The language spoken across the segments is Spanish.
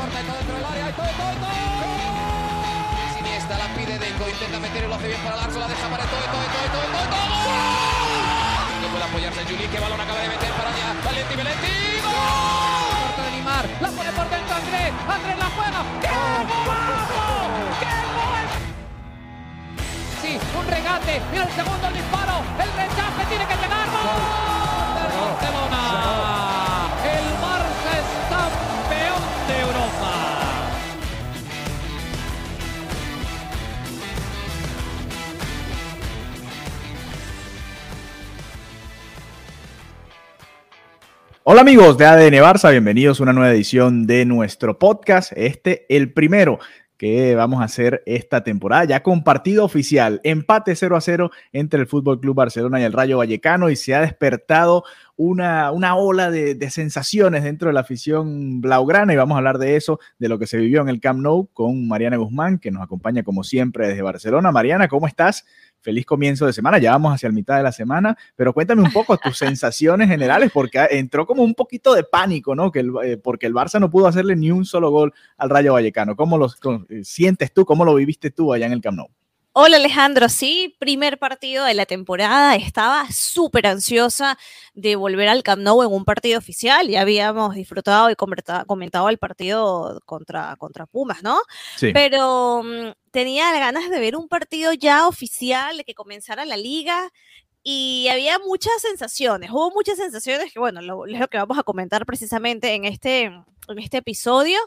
corta dentro del área. ¡Ay, todo, todo, todo! Siniestra la pide Deco, intenta meter y lo hace bien para Larso, la deja para todo, todo, todo, todo, todo. No puede apoyarse Juli, que balón acaba de meter para allá. Valenti, Valenti. ¡Gol! Corta de Neymar, la pone por dentro Andrés. Andrés la juega. ¡Qué golazo! ¡Qué gol! Sí, un regate. Mira el segundo el disparo. El rechace tiene que llegar. ¡Gol! Del Barcelona. Hola amigos de ADN Barça, bienvenidos a una nueva edición de nuestro podcast. Este, el primero que vamos a hacer esta temporada, ya con partido oficial, empate 0 a 0 entre el Fútbol Club Barcelona y el Rayo Vallecano y se ha despertado una, una ola de, de, sensaciones dentro de la afición blaugrana y vamos a hablar de eso, de lo que se vivió en el Camp Nou con Mariana Guzmán, que nos acompaña como siempre desde Barcelona. Mariana, ¿cómo estás? Feliz comienzo de semana, ya vamos hacia el mitad de la semana, pero cuéntame un poco tus sensaciones generales, porque entró como un poquito de pánico, ¿no? Que el, eh, porque el Barça no pudo hacerle ni un solo gol al Rayo Vallecano. ¿Cómo lo sientes tú? ¿Cómo lo viviste tú allá en el Camp Nou? Hola Alejandro, sí, primer partido de la temporada, estaba súper ansiosa de volver al Camp Nou en un partido oficial, ya habíamos disfrutado y comentado el partido contra, contra Pumas, ¿no? Sí. Pero um, tenía ganas de ver un partido ya oficial, de que comenzara la liga, y había muchas sensaciones, hubo muchas sensaciones que, bueno, lo, es lo que vamos a comentar precisamente en este, en este episodio,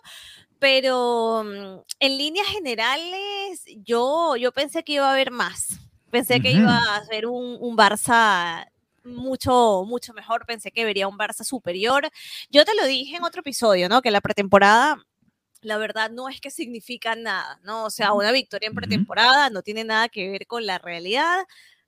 pero mm, en líneas generales yo, yo pensé que iba a haber más. Pensé que iba a ser un, un, Barça mucho, mucho mejor. Pensé que vería un Barça superior. Yo te lo dije en otro episodio, ¿no? Que la pretemporada, la verdad, no es que significa nada, ¿no? O sea, una victoria en pretemporada no tiene nada que ver con la realidad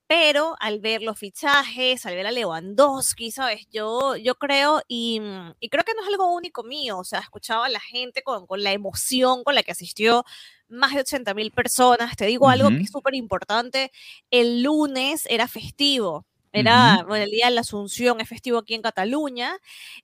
pero al ver los fichajes, al ver a Lewandowski, ¿sabes? Yo, yo creo, y, y, creo que no es algo único mío, o sea, escuchaba a la gente con, con la emoción con la que asistió más de 80 mil personas. Te digo uh -huh. algo que es súper importante, el lunes era festivo. Era bueno, el día de la Asunción, es festivo aquí en Cataluña,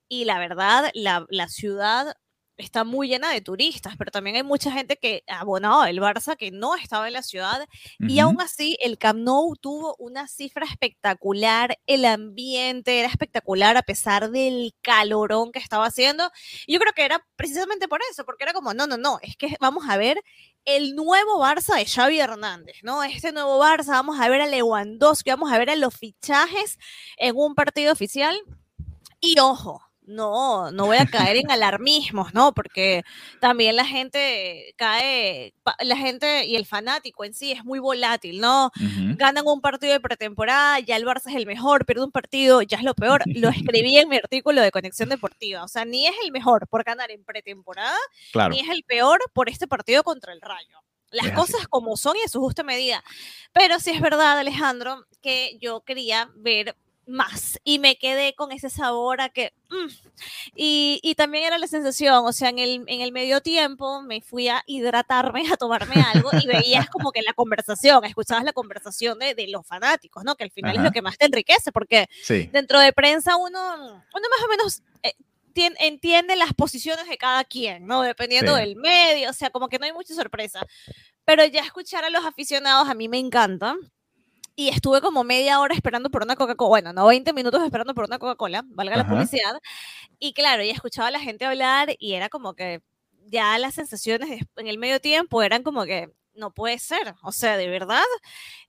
y la verdad, la, la ciudad está muy llena de turistas, pero también hay mucha gente que abonado el Barça que no estaba en la ciudad uh -huh. y aún así el Camp Nou tuvo una cifra espectacular, el ambiente era espectacular a pesar del calorón que estaba haciendo. Y yo creo que era precisamente por eso, porque era como, no, no, no, es que vamos a ver el nuevo Barça de Xavi Hernández, ¿no? Este nuevo Barça, vamos a ver a Lewandowski, vamos a ver a los fichajes en un partido oficial. Y ojo, no, no voy a caer en alarmismos, ¿no? Porque también la gente cae, la gente y el fanático en sí es muy volátil, ¿no? Uh -huh. Ganan un partido de pretemporada, ya el Barça es el mejor, pierde un partido, ya es lo peor. Lo escribí en mi artículo de Conexión Deportiva. O sea, ni es el mejor por ganar en pretemporada, claro. ni es el peor por este partido contra el Rayo las es cosas así. como son y en su justa medida. Pero sí es verdad, Alejandro, que yo quería ver más y me quedé con ese sabor a que mm. y, y, también era la sensación o sea en el, en el medio tiempo me fui a hidratarme a tomarme algo y veías como que la conversación escuchabas la conversación de, de los fanáticos no que al final Ajá. es lo que más te enriquece porque sí. dentro de prensa uno uno más o menos eh, entiende las posiciones de cada quien, ¿no? Dependiendo sí. del medio, o sea, como que no hay mucha sorpresa. Pero ya escuchar a los aficionados a mí me encanta y estuve como media hora esperando por una Coca-Cola, bueno, no 20 minutos esperando por una Coca-Cola, valga Ajá. la publicidad. Y claro, ya escuchaba a la gente hablar y era como que ya las sensaciones en el medio tiempo eran como que no puede ser, o sea, de verdad,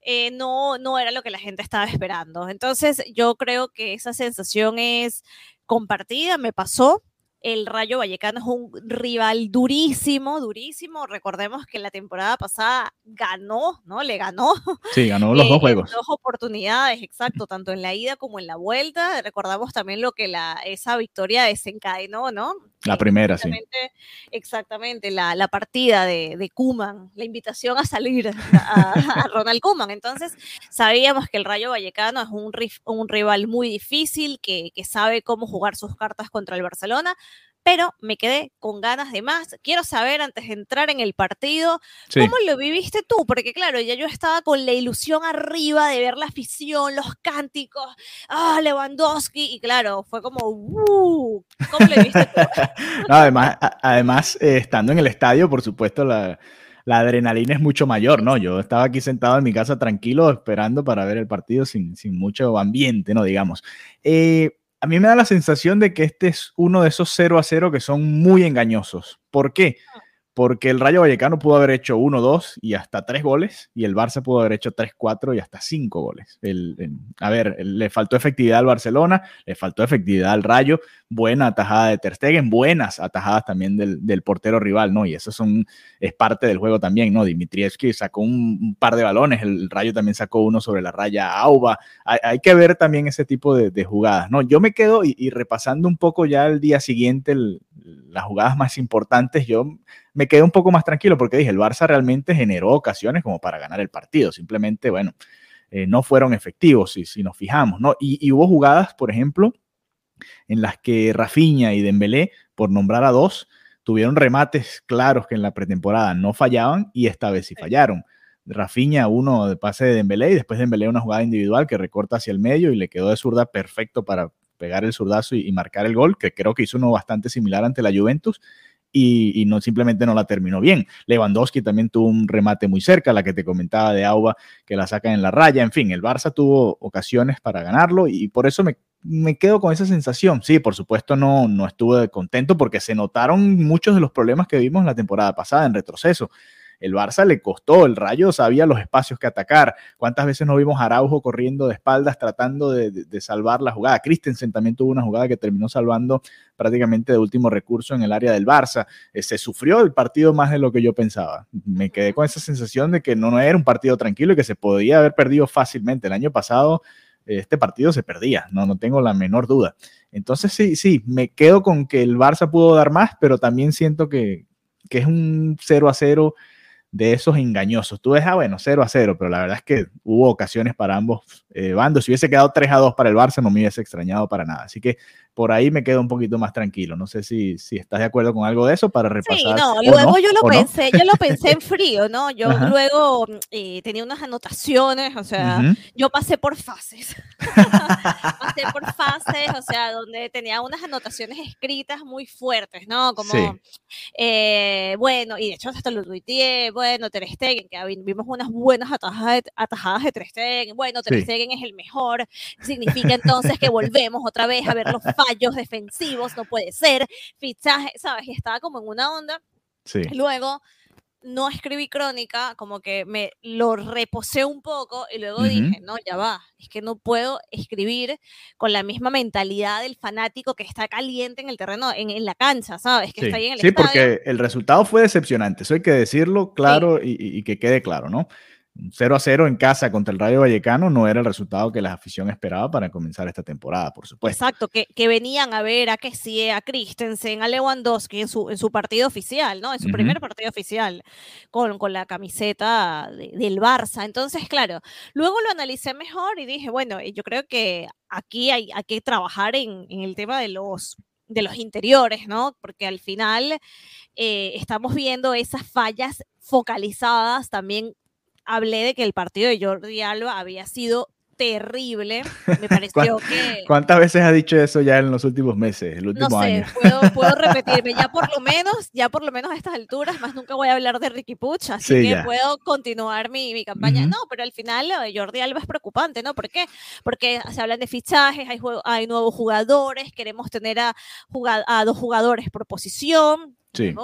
eh, no, no era lo que la gente estaba esperando. Entonces, yo creo que esa sensación es compartida, me pasó, el Rayo Vallecano es un rival durísimo, durísimo. Recordemos que la temporada pasada ganó, ¿no? Le ganó. Sí, ganó los eh, dos juegos. Dos oportunidades, exacto, tanto en la ida como en la vuelta. Recordamos también lo que la, esa victoria desencadenó, ¿no? La primera, sí. Exactamente, la, la partida de, de Kuman, la invitación a salir a, a Ronald Kuman. Entonces, sabíamos que el Rayo Vallecano es un, un rival muy difícil, que, que sabe cómo jugar sus cartas contra el Barcelona pero me quedé con ganas de más. Quiero saber, antes de entrar en el partido, ¿cómo lo viviste tú? Porque claro, ya yo estaba con la ilusión arriba de ver la afición, los cánticos, ah, Lewandowski, y claro, fue como, uh, ¿cómo lo viviste tú? además, además eh, estando en el estadio, por supuesto, la, la, adrenalina es mucho mayor, ¿no? Yo estaba aquí sentado en mi casa tranquilo, esperando para ver el partido sin, sin mucho ambiente, ¿no? Digamos. Eh, a mí me da la sensación de que este es uno de esos 0 a 0 que son muy engañosos. ¿Por qué? Ah porque el Rayo Vallecano pudo haber hecho 1, 2 y hasta 3 goles, y el Barça pudo haber hecho 3, 4 y hasta 5 goles. a ver, le faltó efectividad al Barcelona, le faltó efectividad al Rayo, buena atajada de Ter Stegen, buenas atajadas también del, portero rival, ¿no? Y eso son, es parte del juego también, ¿no? Dimitrievski sacó un, par de balones, el Rayo también sacó uno sobre la raya Auba. Hay, que ver también ese tipo de, jugadas, ¿no? Yo me quedo y, repasando un poco ya el día siguiente las jugadas más importantes, yo me quedé un poco más tranquilo porque dije, el Barça realmente generó ocasiones como para ganar el partido. Simplemente, bueno, eh, no fueron efectivos si, si nos fijamos, ¿no? Y, hubo jugadas, por ejemplo, en las que Rafinha y Dembélé, por nombrar a dos, tuvieron remates claros que en la pretemporada no fallaban y esta vez sí fallaron. Rafinha uno de pase de Dembélé y después Dembélé una jugada individual que recorta hacia el medio y le quedó de zurda perfecto para pegar el zurdazo y, y marcar el gol, que creo que hizo uno bastante similar ante la Juventus y, no simplemente no la terminó bien. Lewandowski también tuvo un remate muy cerca, la que te comentaba de Auba, que la saca en la raya. En fin, el Barça tuvo ocasiones para ganarlo y por eso me, me quedo con esa sensación. Sí, por supuesto no, no estuve contento porque se notaron muchos de los problemas que vimos la temporada pasada en retroceso el Barça le costó, el Rayo sabía los espacios que atacar. ¿Cuántas veces no vimos a Araujo corriendo de espaldas tratando de, salvar la jugada? Christensen también tuvo una jugada que terminó salvando prácticamente de último recurso en el área del Barça. Eh, se sufrió el partido más de lo que yo pensaba. Me quedé con esa sensación de que no, era un partido tranquilo y que se podía haber perdido fácilmente. El año pasado este partido se perdía, no, no tengo la menor duda. Entonces sí, sí, me quedo con que el Barça pudo dar más, pero también siento que, que es un 0 a 0 de esos engañosos. Tú ves, ah, bueno, 0 a 0, pero la verdad es que hubo ocasiones para ambos eh, bandos. Si hubiese quedado 3 a 2 para el Barça, no me hubiese extrañado para nada. Así que por ahí me quedo un poquito más tranquilo. No sé si, si estás de acuerdo con algo de eso para repasar. Sí, no, luego yo lo pensé, yo lo pensé en frío, ¿no? Yo luego eh, tenía unas anotaciones, o sea, yo pasé por fases. pasé por fases, o sea, donde tenía unas anotaciones escritas muy fuertes, ¿no? Como, eh, bueno, y de hecho hasta lo tuiteé, bueno, Ter Stegen, que vimos unas buenas atajadas de, atajadas de Ter Stegen, bueno, Ter Stegen es el mejor, significa entonces que volvemos otra vez a ver los fallos defensivos, no puede ser, fichaje, ¿sabes? Y estaba como en una onda. Sí. Luego no escribí crónica, como que me lo reposé un poco y luego dije, no, ya va, es que no puedo escribir con la misma mentalidad del fanático que está caliente en el terreno, en, la cancha, ¿sabes? Que está ahí en el sí, porque el resultado fue decepcionante, eso hay que decirlo claro y, que quede claro, ¿no? 0 a 0 en casa contra el Rayo Vallecano no era el resultado que la afición esperaba para comenzar esta temporada, por supuesto. Exacto, que, que venían a ver a Kessie, a Christensen, a Lewandowski en su, en su partido oficial, ¿no? En su primer partido oficial con, con la camiseta del Barça. Entonces, claro, luego lo analicé mejor y dije, bueno, yo creo que aquí hay, hay que trabajar en, en el tema de los de los interiores, ¿no? Porque al final eh, estamos viendo esas fallas focalizadas también hablé de que el partido de Jordi Alba había sido terrible. Me pareció que. ¿Cuántas veces ha dicho eso ya en los últimos meses, el último no sé, Puedo, repetirme. Ya por lo menos, ya por lo menos a estas alturas, más nunca voy a hablar de Ricky Puch, así que puedo continuar mi, mi campaña. No, pero al final lo de Jordi Alba es preocupante, ¿no? ¿Por qué? Porque se hablan de fichajes, hay, hay nuevos jugadores, queremos tener a, a dos jugadores por posición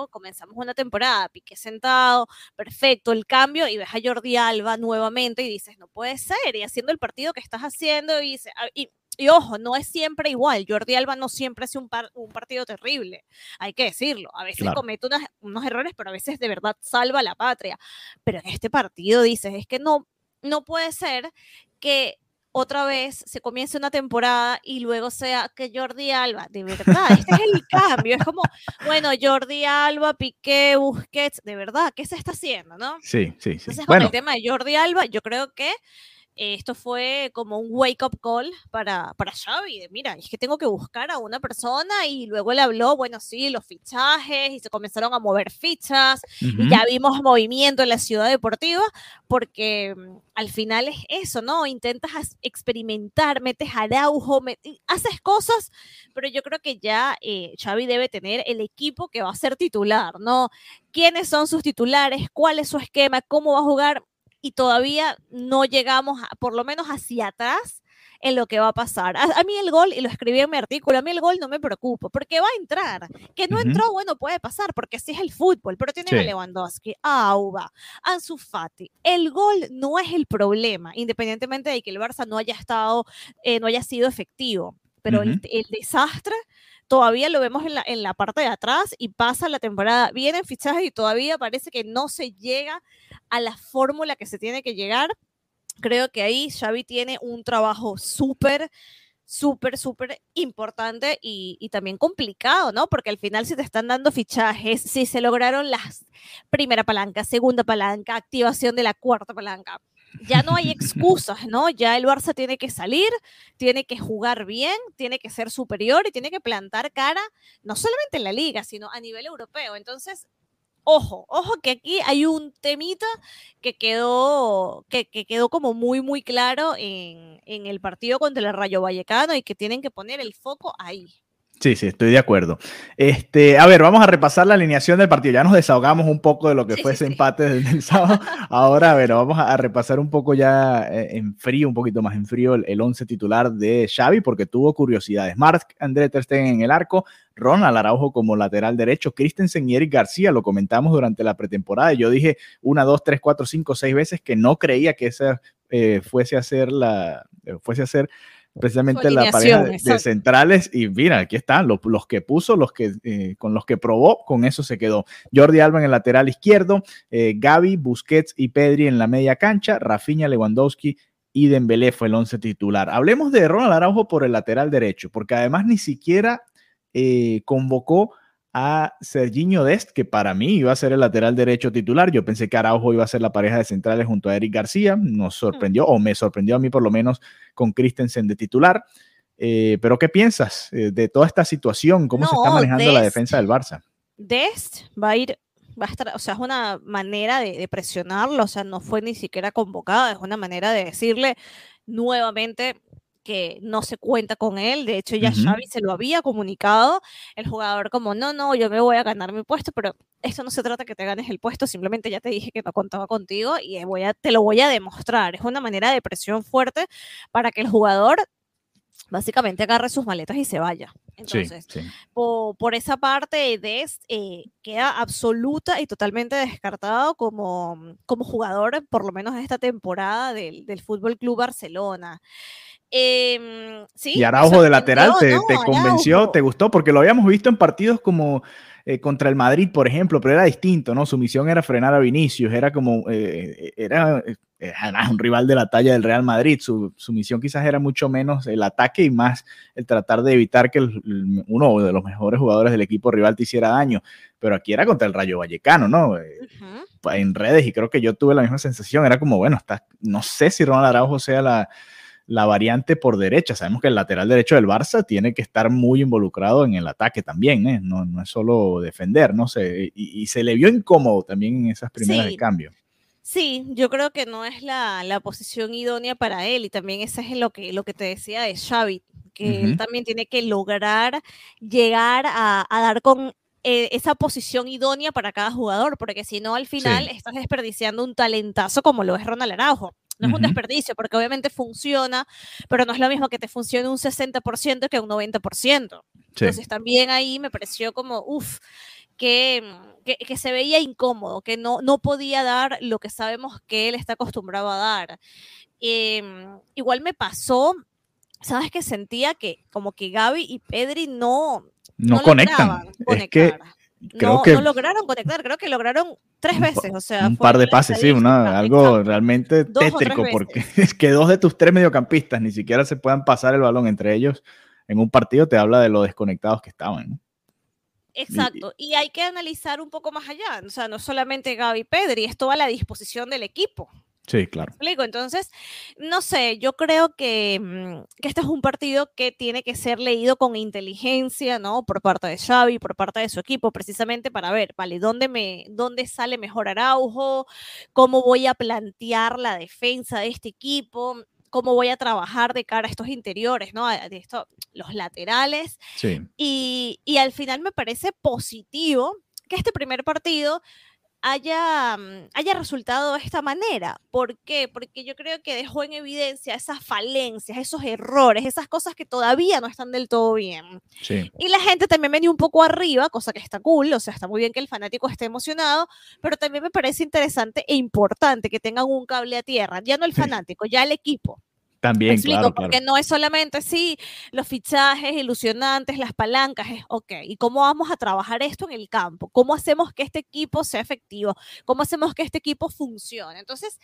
Comenzamos una temporada, piqué sentado, perfecto, el cambio, y ves a Jordi Alba nuevamente y dices, no puede ser, y haciendo el partido que estás haciendo, y, dice, ah, y, ojo, no es siempre igual, Jordi Alba no siempre hace un, un partido terrible, hay que decirlo, a veces comete unos errores, pero a veces de verdad salva la patria, pero en este partido dices, es que no, no puede ser que otra vez se comience una temporada y luego sea que Jordi Alba, de verdad, este es el cambio, es como, bueno, Jordi Alba, Piqué, Busquets, de verdad, ¿qué se está haciendo, no? Sí, sí, sí. Entonces, con el tema de Jordi Alba, yo creo que esto fue como un wake up call para, para Xavi, de, mira, es que tengo que buscar a una persona y luego le habló, bueno, sí, los fichajes y se comenzaron a mover fichas y ya vimos movimiento en la ciudad deportiva porque mm, al final es eso, ¿no? Intentas experimentar, metes Araujo, haces cosas, pero yo creo que ya eh, Xavi debe tener el equipo que va a ser titular, ¿no? ¿Quiénes son sus titulares? ¿Cuál es su esquema? ¿Cómo va a jugar? Y todavía no llegamos, por lo menos hacia atrás, en lo que va a pasar. A, mí el gol, y lo escribí en mi artículo, a mí el gol no me preocupa, porque va a entrar. Que no entró, bueno, puede pasar, porque así es el fútbol, pero tiene a Lewandowski, a Auba, a Ansu Fati. El gol no es el problema, independientemente de que el Barça no haya estado, eh, no haya sido efectivo, pero el, el desastre todavía lo vemos en la, en la parte de atrás y pasa la temporada. Vienen fichajes y todavía parece que no se llega a la fórmula que se tiene que llegar. Creo que ahí Xavi tiene un trabajo súper súper, súper importante y, y, también complicado, ¿no? Porque al final si te están dando fichajes, si se lograron las primera palanca, segunda palanca, activación de la cuarta palanca, ya no hay excusas, ¿no? Ya el Barça tiene que salir, tiene que jugar bien, tiene que ser superior y tiene que plantar cara, no solamente en la liga, sino a nivel europeo. Entonces, ojo, ojo que aquí hay un temita que quedó, que, quedó como muy, muy claro en, en el partido contra el Rayo Vallecano y que tienen que poner el foco ahí. Sí, sí, estoy de acuerdo. Este, a ver, vamos a repasar la alineación del partido. Ya nos desahogamos un poco de lo que fue ese empate del, sábado. Ahora, a ver, vamos a, repasar un poco ya eh, en frío, un poquito más en frío, el, once titular de Xavi, porque tuvo curiosidades. Marc André Ter en el arco, Ronald Araujo como lateral derecho, Christensen y Eric García, lo comentamos durante la pretemporada. Yo dije una, dos, tres, cuatro, cinco, seis veces que no creía que esa eh, fuese a ser la, eh, fuese a ser precisamente la pareja de, centrales y mira, aquí están los, los que puso, los que eh, con los que probó, con eso se quedó. Jordi Alba en el lateral izquierdo, eh, Gaby, Busquets y Pedri en la media cancha, Rafinha, Lewandowski y Dembélé fue el once titular. Hablemos de Ronald Araujo por el lateral derecho, porque además ni siquiera eh, convocó a Serginho Dest, que para mí iba a ser el lateral derecho titular. Yo pensé que Araujo iba a ser la pareja de centrales junto a Eric García. Nos mm. sorprendió, o me sorprendió a mí por lo menos, con Christensen de titular. Eh, pero, ¿qué piensas eh, de toda esta situación? ¿Cómo se está manejando la defensa del Barça? Dest va a ir, va a estar, o sea, es una manera de, de presionarlo, o sea, no fue ni siquiera convocada, es una manera de decirle nuevamente que no se cuenta con él. De hecho, ya Xavi se lo había comunicado. El jugador como, no, no, yo me voy a ganar mi puesto, pero esto no se trata que te ganes el puesto, simplemente ya te dije que no contaba contigo y voy a, te lo voy a demostrar. Es una manera de presión fuerte para que el jugador básicamente agarre sus maletas y se vaya. Entonces, Por, esa parte, Des eh, queda absoluta y totalmente descartado como, como jugador, por lo menos en esta temporada del, del Fútbol Club Barcelona. Em, y Araujo de lateral, te, convenció? ¿Te gustó? Porque lo habíamos visto en partidos como eh, contra el Madrid, por ejemplo, pero era distinto, ¿no? Su misión era frenar a Vinicius, era como, eh, era, un rival de la talla del Real Madrid, su, misión quizás era mucho menos el ataque y más el tratar de evitar que uno de los mejores jugadores del equipo rival te hiciera daño, pero aquí era contra el Rayo Vallecano, ¿no? Eh, en redes y creo que yo tuve la misma sensación, era como, bueno, está, no sé si Ronald Araujo sea la la variante por derecha. Sabemos que el lateral derecho del Barça tiene que estar muy involucrado en el ataque también, ¿eh? no, no, es solo defender, no sé, y, se le vio incómodo también en esas primeras de cambio. Sí, yo creo que no es la, la, posición idónea para él y también eso es lo que, lo que te decía de Xavi, que él también tiene que lograr llegar a, a dar con eh, esa posición idónea para cada jugador, porque si no al final estás desperdiciando un talentazo como lo es Ronald Araujo. No es un desperdicio, porque obviamente funciona, pero no es lo mismo que te funcione un 60% que un 90%. Entonces también ahí me pareció como, uff, que, que, se veía incómodo, que no, no podía dar lo que sabemos que él está acostumbrado a dar. Em, igual me pasó, ¿sabes? Que sentía que como que Gaby y Pedri no... No, conectan. Es que no, no, lograron conectar, creo que lograron tres veces, o sea, un par de pases, sí, una, algo realmente tétrico, porque es que dos de tus tres mediocampistas ni siquiera se puedan pasar el balón entre ellos en un partido, te habla de lo desconectados que estaban. Exacto, y, hay que analizar un poco más allá, o sea, no solamente Gaby Pedri, esto va a la disposición del equipo. Sí, claro. explico? Entonces, no sé, yo creo que, mm, que este es un partido que tiene que ser leído con inteligencia, ¿no? Por parte de Xavi, por parte de su equipo, precisamente para ver, vale, ¿dónde, me, dónde sale mejor Araujo? ¿Cómo voy a plantear la defensa de este equipo? ¿Cómo voy a trabajar de cara a estos interiores, ¿no? De esto, los laterales. Sí. Y, y al final me parece positivo que este primer partido haya, mm, haya resultado de esta manera. ¿Por qué? Porque yo creo que dejó en evidencia esas falencias, esos errores, esas cosas que todavía no están del todo bien. Sí. Y la gente también venía un poco arriba, cosa que está cool, o sea, está muy bien que el fanático esté emocionado, pero también me parece interesante e importante que tengan un cable a tierra, ya no el Sí. fanático, ya el equipo. También, explico, claro, claro. porque no es solamente sí, los fichajes ilusionantes, las palancas, es ok. ¿Y cómo vamos a trabajar esto en el campo? ¿Cómo hacemos que este equipo sea efectivo? ¿Cómo hacemos que este equipo funcione? Entonces,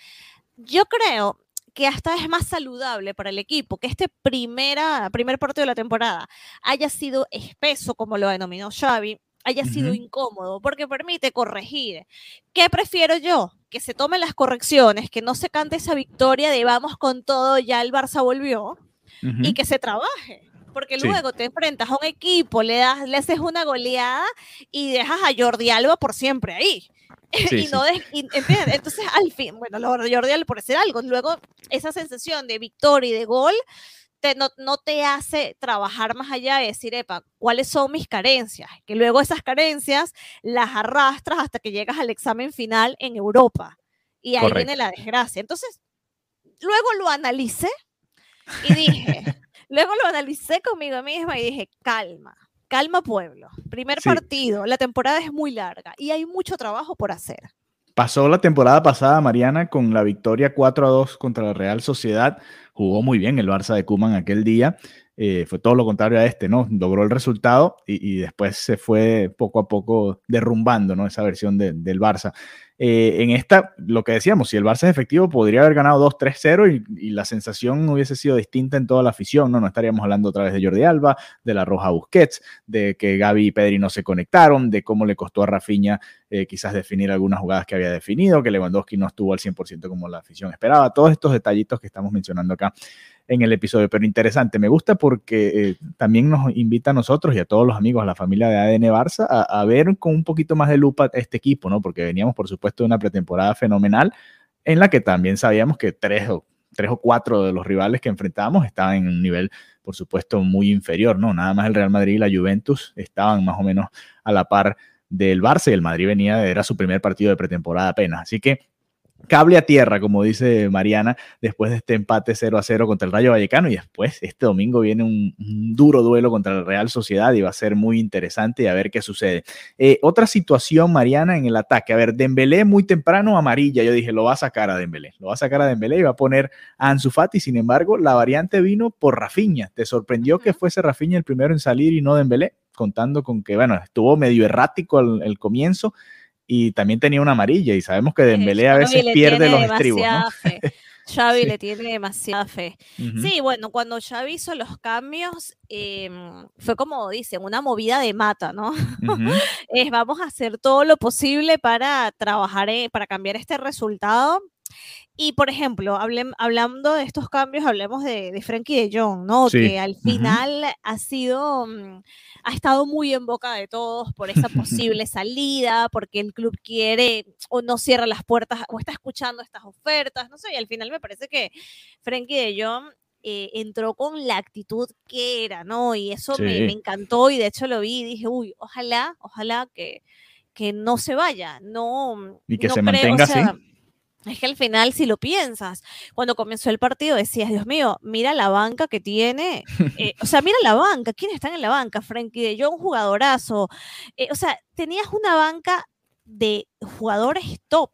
yo creo que hasta es más saludable para el equipo que este primera, primer partido de la temporada haya sido espeso, como lo denominó Xavi, haya sido Ujú. incómodo, porque permite corregir. ¿Qué prefiero yo? Que se tomen las correcciones, que no se cante esa victoria de vamos con todo, ya el Barça volvió, y que se trabaje. Porque Sí. luego te enfrentas a un equipo, le, das, le haces una goleada y dejas a Jordi Alba por siempre ahí. Sí, y no des- y-. Entonces, al fin, bueno, lo de Jordi Alba por decir algo, luego esa sensación de victoria y de gol te, no, no te hace trabajar más allá de decir, epa, ¿cuáles son mis carencias? Que luego esas carencias las arrastras hasta que llegas al examen final en Europa. Y ahí Correcto. viene la desgracia. Entonces, luego lo analicé y dije, luego lo analicé conmigo misma y dije, calma, calma pueblo. Primer Sí. partido, la temporada es muy larga y hay mucho trabajo por hacer. Pasó la temporada pasada, Mariana, con la victoria 4 a 2 contra la Real Sociedad. Jugó muy bien el Barça de Kuman aquel día. Eh, fue todo lo contrario a este, ¿no? Logró el resultado y, después se fue poco a poco derrumbando, ¿no? Esa versión de- del Barça. Eh, en esta, lo que decíamos, si el Barça es efectivo, podría haber ganado 2-3-0 y, y la sensación hubiese sido distinta en toda la afición, ¿no? No estaríamos hablando otra vez de Jordi Alba, de la Roja Busquets, de que Gaby y Pedri no se conectaron, de cómo le costó a Rafinha eh, quizás definir algunas jugadas que había definido, que Lewandowski no estuvo al 100% como la afición esperaba, todos estos detallitos que estamos mencionando acá en el episodio, pero interesante, me gusta porque eh, también nos invita a nosotros y a todos los amigos, a la familia de ADN Barça, a, ver con un poquito más de lupa este equipo, ¿no? Porque veníamos, por supuesto, de una pretemporada fenomenal en la que también sabíamos que tres o, tres o cuatro de los rivales que enfrentábamos estaban en un nivel, por supuesto, muy inferior, ¿no? Nada más el Real Madrid y la Juventus estaban más o menos a la par del Barça y el Madrid venía, era su primer partido de pretemporada apenas. Así que cable a tierra, como dice Mariana, después de este empate 0 a 0 contra el Rayo Vallecano y después este domingo viene un, un duro duelo contra la Real Sociedad y va a ser muy interesante y a ver qué sucede. Eh, otra situación, Mariana, en el ataque. A ver, Dembélé muy temprano amarilla, yo dije, lo va a sacar a Dembélé, lo va a sacar a Dembélé y va a poner a Ansu Fati, sin embargo, la variante vino por Rafinha. ¿Te sorprendió que fuese Rafinha el primero en salir y no Dembélé? Contando con que, bueno, estuvo medio errático el, el comienzo, y también tenía una amarilla y sabemos que Dembélé a Xavi veces pierde los estribos, ¿no? fe. Xavi Sí. le tiene demasiada fe. Ujú. Sí, bueno, cuando Xavi hizo los cambios, em, fue como dicen, una movida de mata, ¿no? Ujú. Es vamos a hacer todo lo posible para trabajar, eh, para cambiar este resultado. Y, por ejemplo, hablando de estos cambios, hablemos de, de Frankie de Jong, ¿no? Sí, Que al final ha sido, mm, ha estado muy en boca de todos por esa posible salida, porque el club quiere o no cierra las puertas o está escuchando estas ofertas, no sé, y al final me parece que Frankie de Jong eh, entró con la actitud que era, ¿no? Y eso me, encantó y de hecho lo vi y dije, uy, ojalá, ojalá que, que no se vaya, no. Y que no se creo, o mantenga así. Es que al final, si lo piensas, cuando comenzó el partido decías, Dios mío, mira la banca que tiene. eh, o sea, mira la banca. ¿Quiénes están en la banca? Frankie de Jong, jugadorazo. Eh, o sea, tenías una banca de jugadores top.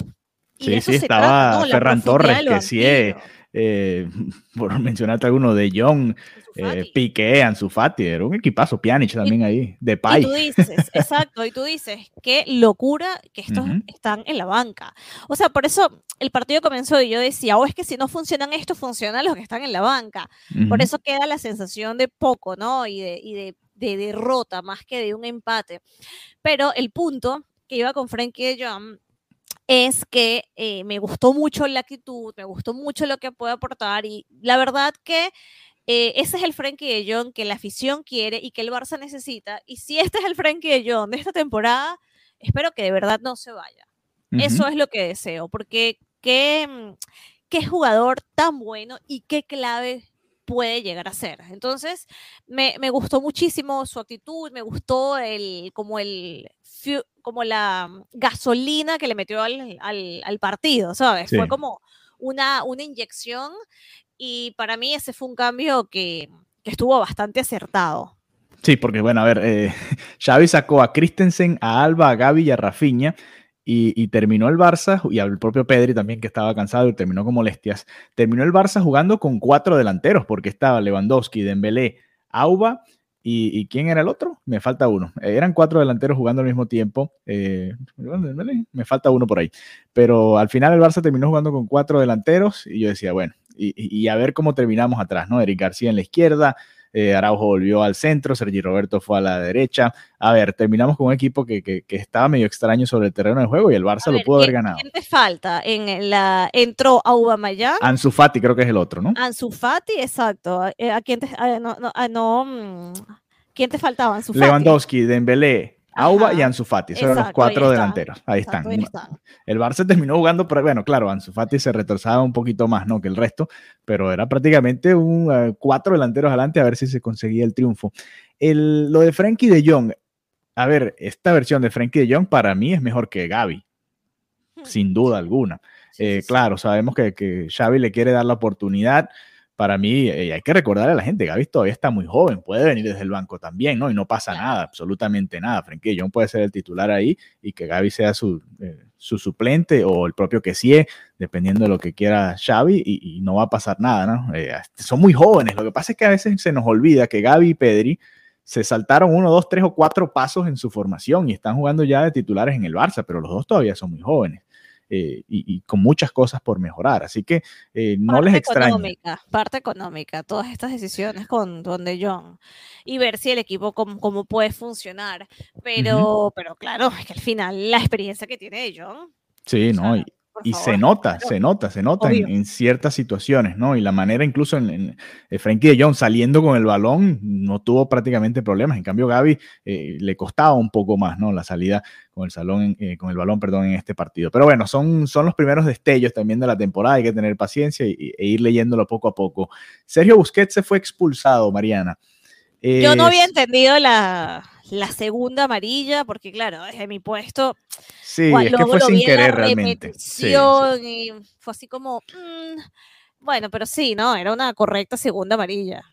Y Sí, de eso sí, se estaba trata, ¿no? La Ferran Torres, que sí es, eh, por mencionarte alguno, de Jong, eh. Piqué, Ansu Fati, era un equipazo, Pjanic también ahí, Y Depay. tú dices, exacto, y tú dices, qué locura que estos Ujú. están en la banca. O sea, por eso el partido comenzó y yo decía, o es que si no funcionan estos, funcionan los que están en la banca. Por Ujú. eso queda la sensación de poco, ¿no? Y de, y de, de derrota más que de un empate. Pero el punto que iba con Frankie de Jong es que eh, me gustó mucho la actitud, me gustó mucho lo que puede aportar y la verdad que eh, ese es el Frankie de Jong que la afición quiere y que el Barça necesita. Y si este es el Frankie de Jong de esta temporada, espero que de verdad no se vaya. Eso es lo que deseo, porque qué, mm, qué jugador tan bueno y qué clave puede llegar a ser. Entonces, me, me, gustó muchísimo su actitud, me gustó el, como, el, como la gasolina que le metió al, al, al partido, ¿sabes? Fue como una, una inyección y para mí ese fue un cambio que, que estuvo bastante acertado. Sí, porque bueno, a ver, eh, Xavi sacó a Christensen, a Alba, a Gaby y a Rafinha. Y, terminó el Barça, y al propio Pedri también que estaba cansado y terminó con molestias, terminó el Barça jugando con cuatro delanteros, porque estaba Lewandowski, Dembélé, Auba y, ¿quién era el otro? Me falta uno. Eh, eran cuatro delanteros jugando al mismo tiempo. Eh, me falta uno por ahí. Pero al final el Barça terminó jugando con cuatro delanteros y yo decía, bueno, y, a ver cómo terminamos atrás, ¿no? Eric García en la izquierda, eh, Araujo volvió al centro, Sergi Roberto fue a la derecha. A ver, terminamos con un equipo que, que, estaba medio extraño sobre el terreno de juego y el Barça lo pudo haber ganado. ¿Quién te falta? En la, entró Aubameyang. Ansu Fati creo que es el otro, ¿no? Ansu Fati, exacto. Eh, ¿A quién te, no, no, no, mm, ¿Quién te faltaba? Ansu Fati. Lewandowski, Dembélé, Auba y Ansu Fati, esos eran los cuatro delanteros. Ahí están. El Barça terminó jugando, pero bueno, claro, Ansu Fati se retrasaba un poquito más ¿no? que el resto, pero era prácticamente un eh, cuatro delanteros adelante a ver si se conseguía el triunfo. El, lo de Frankie de Jong, a ver, esta versión de Frankie de Jong para mí es mejor que Gaby, hmm. sin duda alguna. Eh, claro, sabemos que, que Xavi le quiere dar la oportunidad para mí eh, hay que recordar a la gente, Gaby todavía está muy joven, puede venir desde el banco también, ¿no? Y no pasa nada, absolutamente nada. Frenkie John puede ser el titular ahí y que Gaby sea su, eh, su suplente o el propio que sí, dependiendo de lo que quiera Xavi, y, no va a pasar nada, ¿no? Eh, son muy jóvenes. Lo que pasa es que a veces se nos olvida que Gaby y Pedri se saltaron uno, dos, tres o cuatro pasos en su formación y están jugando ya de titulares en el Barça, pero los dos todavía son muy jóvenes. Eh, y, con muchas cosas por mejorar. Así que eh, no les extraña. Parte económica, todas estas decisiones con donde John y ver si el equipo cómo, puede funcionar. Pero, pero claro, es que al final la experiencia que tiene de John. Sí, no, y se nota, se nota, se nota en, ciertas situaciones, ¿no? Y la manera incluso en, en eh, Frankie de Jong saliendo con el balón no tuvo prácticamente problemas. En cambio, Gaby eh, le costaba un poco más, ¿no? La salida con el, salón, eh, con el balón, perdón, en este partido. Pero bueno, son, son los primeros destellos también de la temporada. Hay que tener paciencia e ir leyéndolo poco a poco. Sergio Busquets se fue expulsado, Mariana. Yo no había entendido la, la segunda amarilla, porque claro, desde mi puesto. Sí, es que fue sin querer realmente. Sí, Y fue así como. Mm, bueno, pero sí, ¿no? Era una correcta segunda amarilla.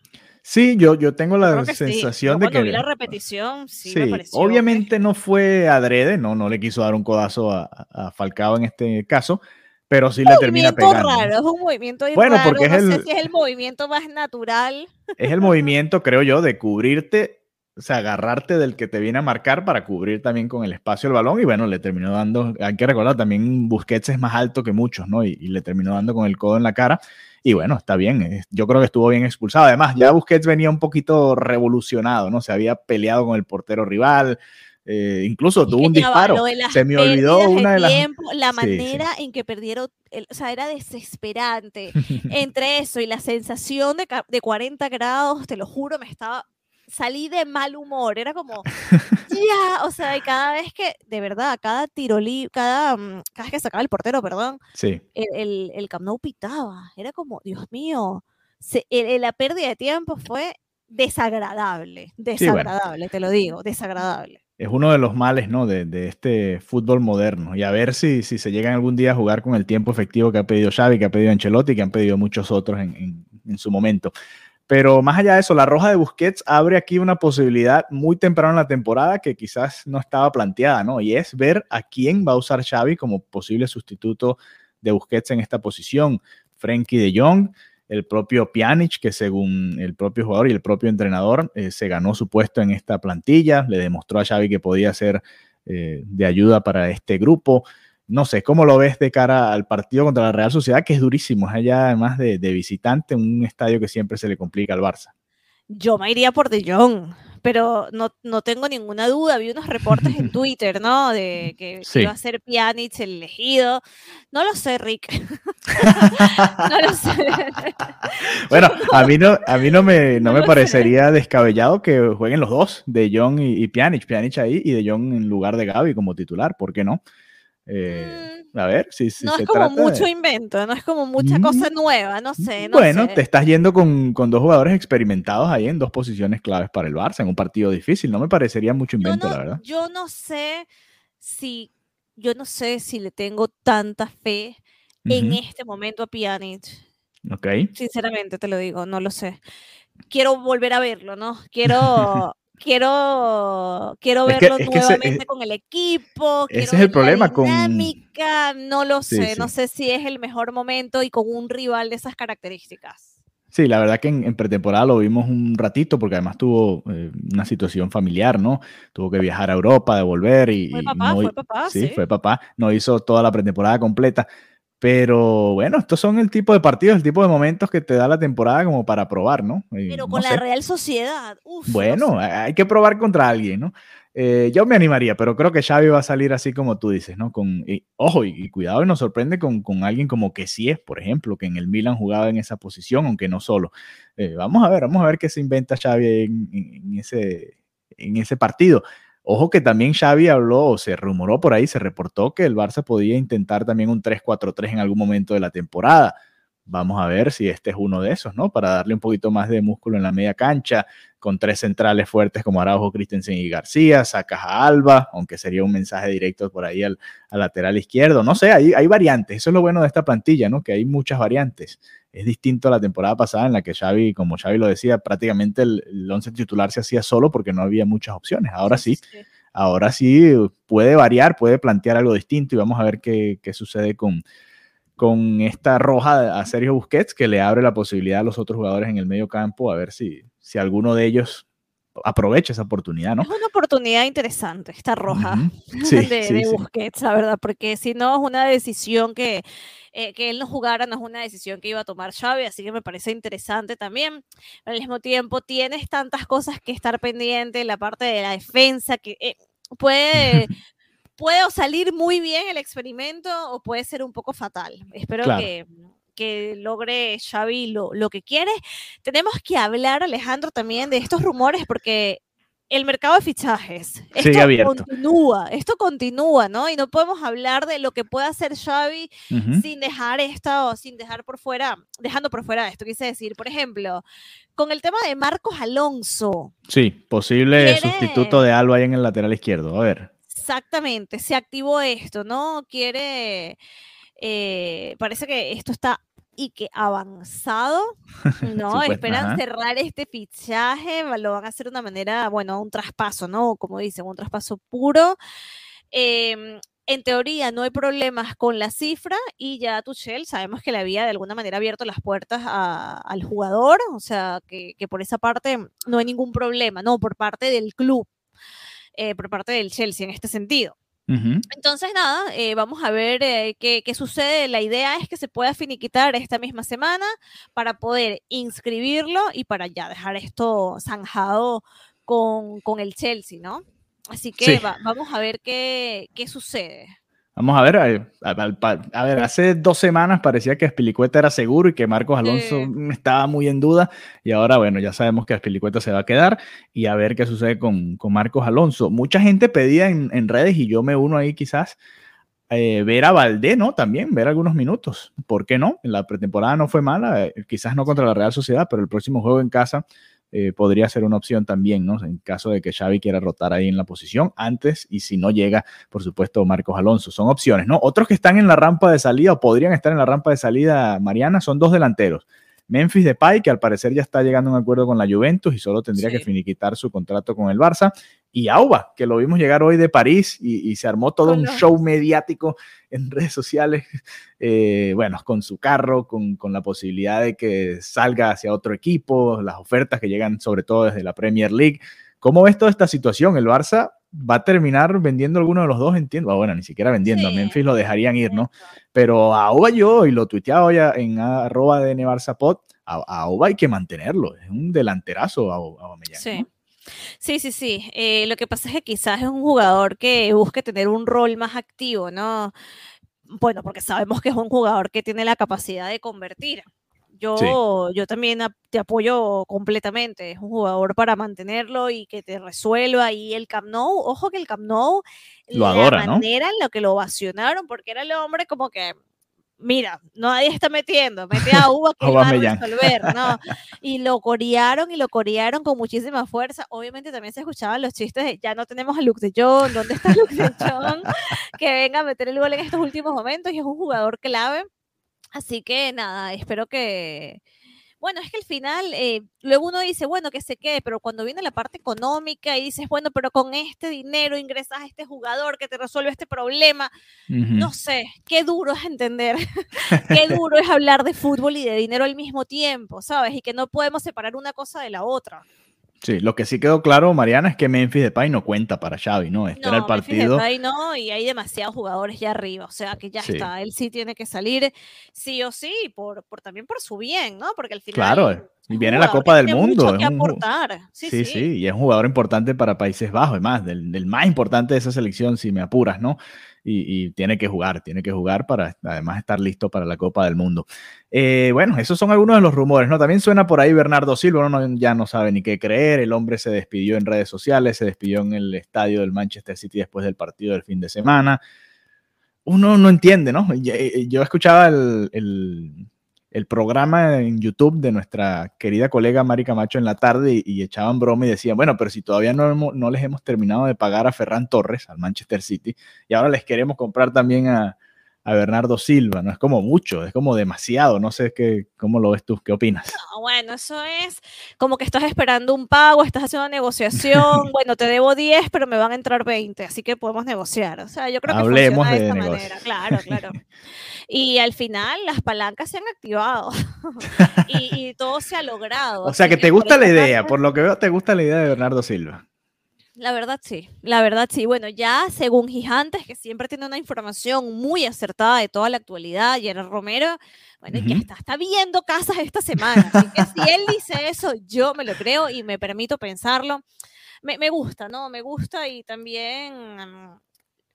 Sí, yo, yo tengo la sensación de que. Vi la repetición, sí, Obviamente no fue adrede, no, no le quiso dar un codazo a, a Falcao en este caso, pero sí le termina pegando. Raro, es un movimiento bueno, porque es el, es el movimiento más natural. Es el movimiento, creo yo, de cubrirte o sea, agarrarte del que te viene a marcar para cubrir también con el espacio el balón y bueno, le terminó dando, hay que recordar también Busquets es más alto que muchos, ¿no? Y, le terminó dando con el codo en la cara y bueno, está bien, yo creo que estuvo bien expulsado. Además, ya Busquets venía un poquito revolucionado, ¿no? Se había peleado con el portero rival, eh, incluso tuvo un disparo. Se me olvidó una de las. la manera en que perdieron, o sea, era desesperante. Entre eso y la sensación de, de 40 grados, te lo juro, me estaba salí de mal humor, era como, ya, o sea, y cada vez que, de verdad, cada tiro cada, mm, cada vez que sacaba el portero, perdón, sí. el, el, el Camp Nou pitaba, era como, Dios mío, la pérdida de tiempo fue desagradable, desagradable, te lo digo, desagradable. Es uno de los males, ¿no? De, de, este fútbol moderno. Y a ver si, si se llegan algún día a jugar con el tiempo efectivo que ha pedido Xavi, que ha pedido Ancelotti, que han pedido muchos otros en, en, en su momento. Pero más allá de eso, la roja de Busquets abre aquí una posibilidad muy temprano en la temporada que quizás no estaba planteada, ¿no? Y es ver a quién va a usar Xavi como posible sustituto de Busquets en esta posición. Frenkie de Jong, el propio Pjanic, que según el propio jugador y el propio entrenador eh, se ganó su puesto en esta plantilla, le demostró a Xavi que podía ser eh, de ayuda para este grupo no sé, ¿cómo lo ves de cara al partido contra la Real Sociedad, que es durísimo, es allá además de, visitante, un estadio que siempre se le complica al Barça? Yo me iría por De Jong, pero no, no tengo ninguna duda. Vi unos reportes en Twitter, ¿no? De que iba a ser Pjanic el elegido. No lo sé, Rick. no lo sé. bueno, a mí no, a mí no me, no, me parecería descabellado que jueguen los dos, De Jong y, y Pjanic. Pjanic ahí y De Jong en lugar de Gaby como titular, ¿por qué no? Eh, mm, a ver, si, no es como mucho invento, no es como mucha cosa mm, nueva, no sé. bueno, te estás yendo con, dos jugadores experimentados ahí en dos posiciones claves para el Barça, en un partido difícil. No me parecería mucho invento, la verdad. Yo no sé si, yo no sé si le tengo tanta fe en este momento a Pjanic. Ok. Sinceramente te lo digo, no lo sé. Quiero volver a verlo, ¿no? Quiero quiero, quiero verlo nuevamente con el equipo. Ese es el problema con. Dinámica, no lo sé, no sé si es el mejor momento y con un rival de esas características. Sí, la verdad que en, pretemporada lo vimos un ratito porque además tuvo eh, una situación familiar, ¿no? Tuvo que viajar a Europa, devolver y... Fue papá, fue papá. Sí, fue papá. No hizo toda la pretemporada completa. Pero bueno, estos son el tipo de partidos, el tipo de momentos que te da la temporada como para probar, ¿no? Pero con la Real Sociedad. Uf, bueno, hay que probar contra alguien, ¿no? Eh, yo me animaría, pero creo que Xavi va a salir así como tú dices, ¿no? Con, ojo, y, cuidado, y nos sorprende con, alguien como que sí es, por ejemplo, que en el Milan jugaba en esa posición, aunque no solo. Eh, vamos a ver, vamos a ver qué se inventa Xavi en, ese, en ese partido. Ojo que también Xavi habló, o se rumoró por ahí, se reportó que el Barça podía intentar también un 3-4-3 en algún momento de la temporada. Vamos a ver si este es uno de esos, ¿no? Para darle un poquito más de músculo en la media cancha, con tres centrales fuertes como Araujo, Christensen y García, sacas a Alba, aunque sería un mensaje directo por ahí al, lateral izquierdo. No sé, hay, hay variantes. Eso es lo bueno de esta plantilla, ¿no? Que hay muchas variantes es distinto a la temporada pasada en la que Xavi, como Xavi lo decía, prácticamente el, el once titular se hacía solo porque no había muchas opciones. Ahora sí, ahora sí puede variar, puede plantear algo distinto y vamos a ver qué, sucede con, con esta roja a Sergio Busquets que le abre la posibilidad a los otros jugadores en el medio campo a ver si, si alguno de ellos aprovecha esa oportunidad, ¿no? Es una oportunidad interesante, esta roja de, Busquets, la verdad, porque si no es una decisión que, eh, que él no jugara, no es una decisión que iba a tomar Xavi, así que me parece interesante también. Al mismo tiempo, tienes tantas cosas que estar pendiente, la parte de la defensa, que eh, puede... puede salir muy bien el experimento o puede ser un poco fatal. Espero que, que logre Xavi lo, lo que quiere. Tenemos que hablar, Alejandro, también de estos rumores porque el mercado de fichajes. Esto continúa, esto continúa, ¿no? Y no podemos hablar de lo que puede hacer Xavi sin dejar esto, sin dejar por fuera, dejando por fuera esto, quise decir, por ejemplo, con el tema de Marcos Alonso. Sí, posible sustituto de Alba ahí en el lateral izquierdo, a ver. Exactamente, se activó esto, ¿no? Quiere, eh, parece que esto está y que avanzado, ¿no? Esperan cerrar este fichaje, lo van a hacer de una manera, bueno, un traspaso, ¿no? Como dicen, un traspaso puro. Em, en teoría no hay problemas con la cifra y ya Tuchel sabemos que le había de alguna manera abierto las puertas al jugador, o sea, que, por esa parte no hay ningún problema, ¿no? Por parte del club, eh, por parte del Chelsea en este sentido. Entonces, nada, eh, vamos a ver eh, qué, sucede. La idea es que se pueda finiquitar esta misma semana para poder inscribirlo y para ya dejar esto zanjado con, el Chelsea, ¿no? Así que vamos a ver qué, qué sucede. Vamos a ver, a, ver, hace dos semanas parecía que Espilicueta era seguro y que Marcos Alonso estaba muy en duda y ahora, bueno, ya sabemos que Espilicueta se va a quedar y a ver qué sucede con, Marcos Alonso. Mucha gente pedía en, redes y yo me uno ahí quizás eh, ver a Valdé, ¿no? También, ver algunos minutos. ¿Por qué no? La pretemporada no fue mala, eh, quizás no contra la Real Sociedad, pero el próximo juego en casa eh, podría ser una opción también, ¿no? En caso de que Xavi quiera rotar ahí en la posición antes y si no llega, por supuesto, Marcos Alonso. Son opciones, ¿no? Otros que están en la rampa de salida o podrían estar en la rampa de salida, Mariana, son dos delanteros. Memphis Depay, que al parecer ya está llegando a un acuerdo con la Juventus y solo tendría que finiquitar su contrato con el Barça. Y Auba, que lo vimos llegar hoy de París y, se armó todo un show mediático en redes sociales, eh, bueno, con su carro, con, con, la posibilidad de que salga hacia otro equipo, las ofertas que llegan sobre todo desde la Premier League. ¿Cómo ves toda esta situación? El Barça va a terminar vendiendo alguno de los dos, entiendo. Ah, bueno, ni siquiera vendiendo, a Memphis lo dejarían ir, ¿no? Pero a Oba yo, y lo tuiteaba ya en arroba de Nevarsapot, a, a Oba hay que mantenerlo, es un delanterazo a, Sí. Sí, sí, sí. Eh, lo que pasa es que quizás es un jugador que busque tener un rol más activo, ¿no? Bueno, porque sabemos que es un jugador que tiene la capacidad de convertir. Yo, yo también te apoyo completamente. Es un jugador para mantenerlo y que te resuelva. Y el Camp Nou, ojo que el Camp Nou, lo adora, la manera en la que lo ovacionaron, porque era el hombre como que mira, nadie está metiendo, mete a Uva que va a resolver, ¿no? Y lo corearon y lo corearon con muchísima fuerza. Obviamente también se escuchaban los chistes de ya no tenemos a Luke de John, ¿dónde está Luke de John? que venga a meter el gol en estos últimos momentos y es un jugador clave. Así que nada, espero que, bueno, es que al final, eh, luego uno dice, bueno, que se quede, pero cuando viene la parte económica y dices, bueno, pero con este dinero ingresas a este jugador que te resuelve este problema, no sé, qué duro es entender, qué duro es hablar de fútbol y de dinero al mismo tiempo, ¿sabes? Y que no podemos separar una cosa de la otra. Sí, lo que sí quedó claro, Mariana, es que Memphis Depay no cuenta para Xavi, ¿no? Este era el partido. Memphis Depay no, y hay demasiados jugadores ya arriba, o sea que ya está. Él sí tiene que salir sí o sí, por, por también por su bien, ¿no? Porque al final. Claro, y viene la Copa del Mundo. Que aportar. Sí sí, sí, y es un jugador importante para Países Bajos, además, del, del más importante de esa selección, si me apuras, ¿no? y, tiene que jugar, tiene que jugar para además estar listo para la Copa del Mundo. Eh, bueno, esos son algunos de los rumores, ¿no? También suena por ahí Bernardo Silva, uno ya no sabe ni qué creer, el hombre se despidió en redes sociales, se despidió en el estadio del Manchester City después del partido del fin de semana. Uno no entiende, ¿no? Eh, yo escuchaba el el programa en YouTube de nuestra querida colega Mari Camacho en la tarde y, echaban broma y decían, bueno, pero si todavía no, no les hemos terminado de pagar a Ferran Torres, al Manchester City, y ahora les queremos comprar también a, Bernardo Silva, no es como mucho, es como demasiado, no sé qué, cómo lo ves tú, qué opinas. bueno, eso es como que estás esperando un pago, estás haciendo una negociación, bueno, te debo 10, pero me van a entrar 20, así que podemos negociar, o sea, yo creo que Hablemos funciona de, esta manera, claro, claro. Y al final las palancas se han activado y, todo se ha logrado. O sea, que te gusta la idea, por lo que veo, te gusta la idea de Bernardo Silva. La verdad sí, la verdad sí. Bueno, ya según Gigantes, que siempre tiene una información muy acertada de toda la actualidad, Gerard Romero, bueno, que hasta está viendo casas esta semana. Así que si él dice eso, yo me lo creo y me permito pensarlo. Me, me gusta, ¿no? Me gusta y también mm,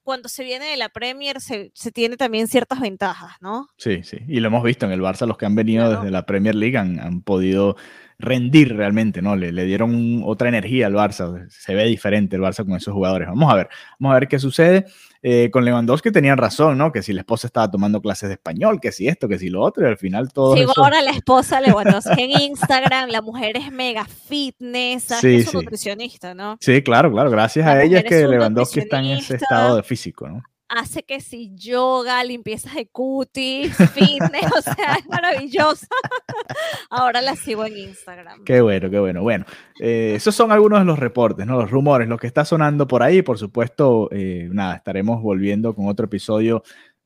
cuando se viene de la Premier se, se, tiene también ciertas ventajas, ¿no? Sí, sí. Y lo hemos visto en el Barça, los que han venido desde la Premier League han, han podido rendir realmente, ¿no? Le, le dieron otra energía al Barça, se ve diferente el Barça con esos jugadores. Vamos a ver, vamos a ver qué sucede. Eh, con Lewandowski tenían razón, ¿no? Que si la esposa estaba tomando clases de español, que si esto, que si lo otro, y al final todo. Sí, ahora la esposa Lewandowski en Instagram, la mujer es mega fitness, es nutricionista, ¿no? Sí, claro, claro. Gracias a ella es que Lewandowski está en ese estado de físico, ¿no? Hace que si yoga, limpieza de cutis, fitness, o sea, es maravilloso. Ahora la sigo en Instagram. Qué bueno, qué bueno. Bueno, eh, esos son algunos de los reportes, ¿no? Los rumores, lo que está sonando por ahí. Por supuesto, eh, nada, estaremos volviendo con otro episodio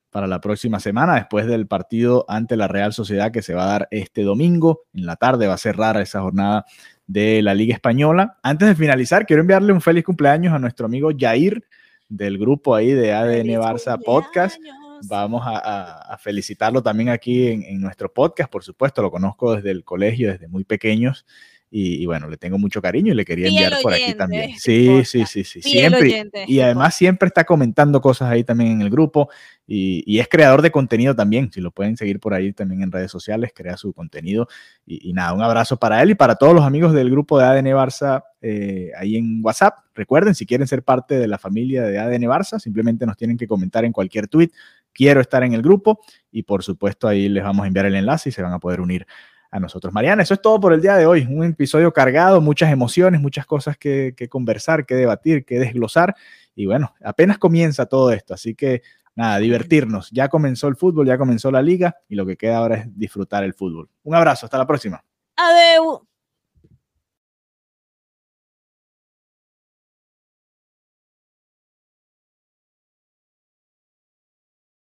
para la próxima semana, después del partido ante la Real Sociedad que se va a dar este domingo. En la tarde va a ser rara esa jornada de la Liga Española. Antes de finalizar, quiero enviarle un feliz cumpleaños a nuestro amigo Jair del grupo ahí de ADN Barça Podcast. Vamos a, felicitarlo también aquí en, nuestro podcast, por supuesto, lo conozco desde el colegio, desde muy pequeños. Y, bueno, le tengo mucho cariño y le quería enviar por aquí también. Sí, sí, sí, sí. Siempre. Y además siempre está comentando cosas ahí también en el grupo y, es creador de contenido también. Si lo pueden seguir por ahí también en redes sociales, crea su contenido. Y, nada, un abrazo para él y para todos los amigos del grupo de ADN Barça eh, ahí en WhatsApp. Recuerden, si quieren ser parte de la familia de ADN Barça, simplemente nos tienen que comentar en cualquier tweet. Quiero estar en el grupo y por supuesto ahí les vamos a enviar el enlace y se van a poder unir a nosotros. Mariana, eso es todo por el día de hoy. Un episodio cargado, muchas emociones, muchas cosas que, que conversar, que debatir, que desglosar. Y bueno, apenas comienza todo esto, así que nada, divertirnos. Ya comenzó el fútbol, ya comenzó la liga y lo que queda ahora es disfrutar el fútbol. Un abrazo, hasta la próxima. Adeu.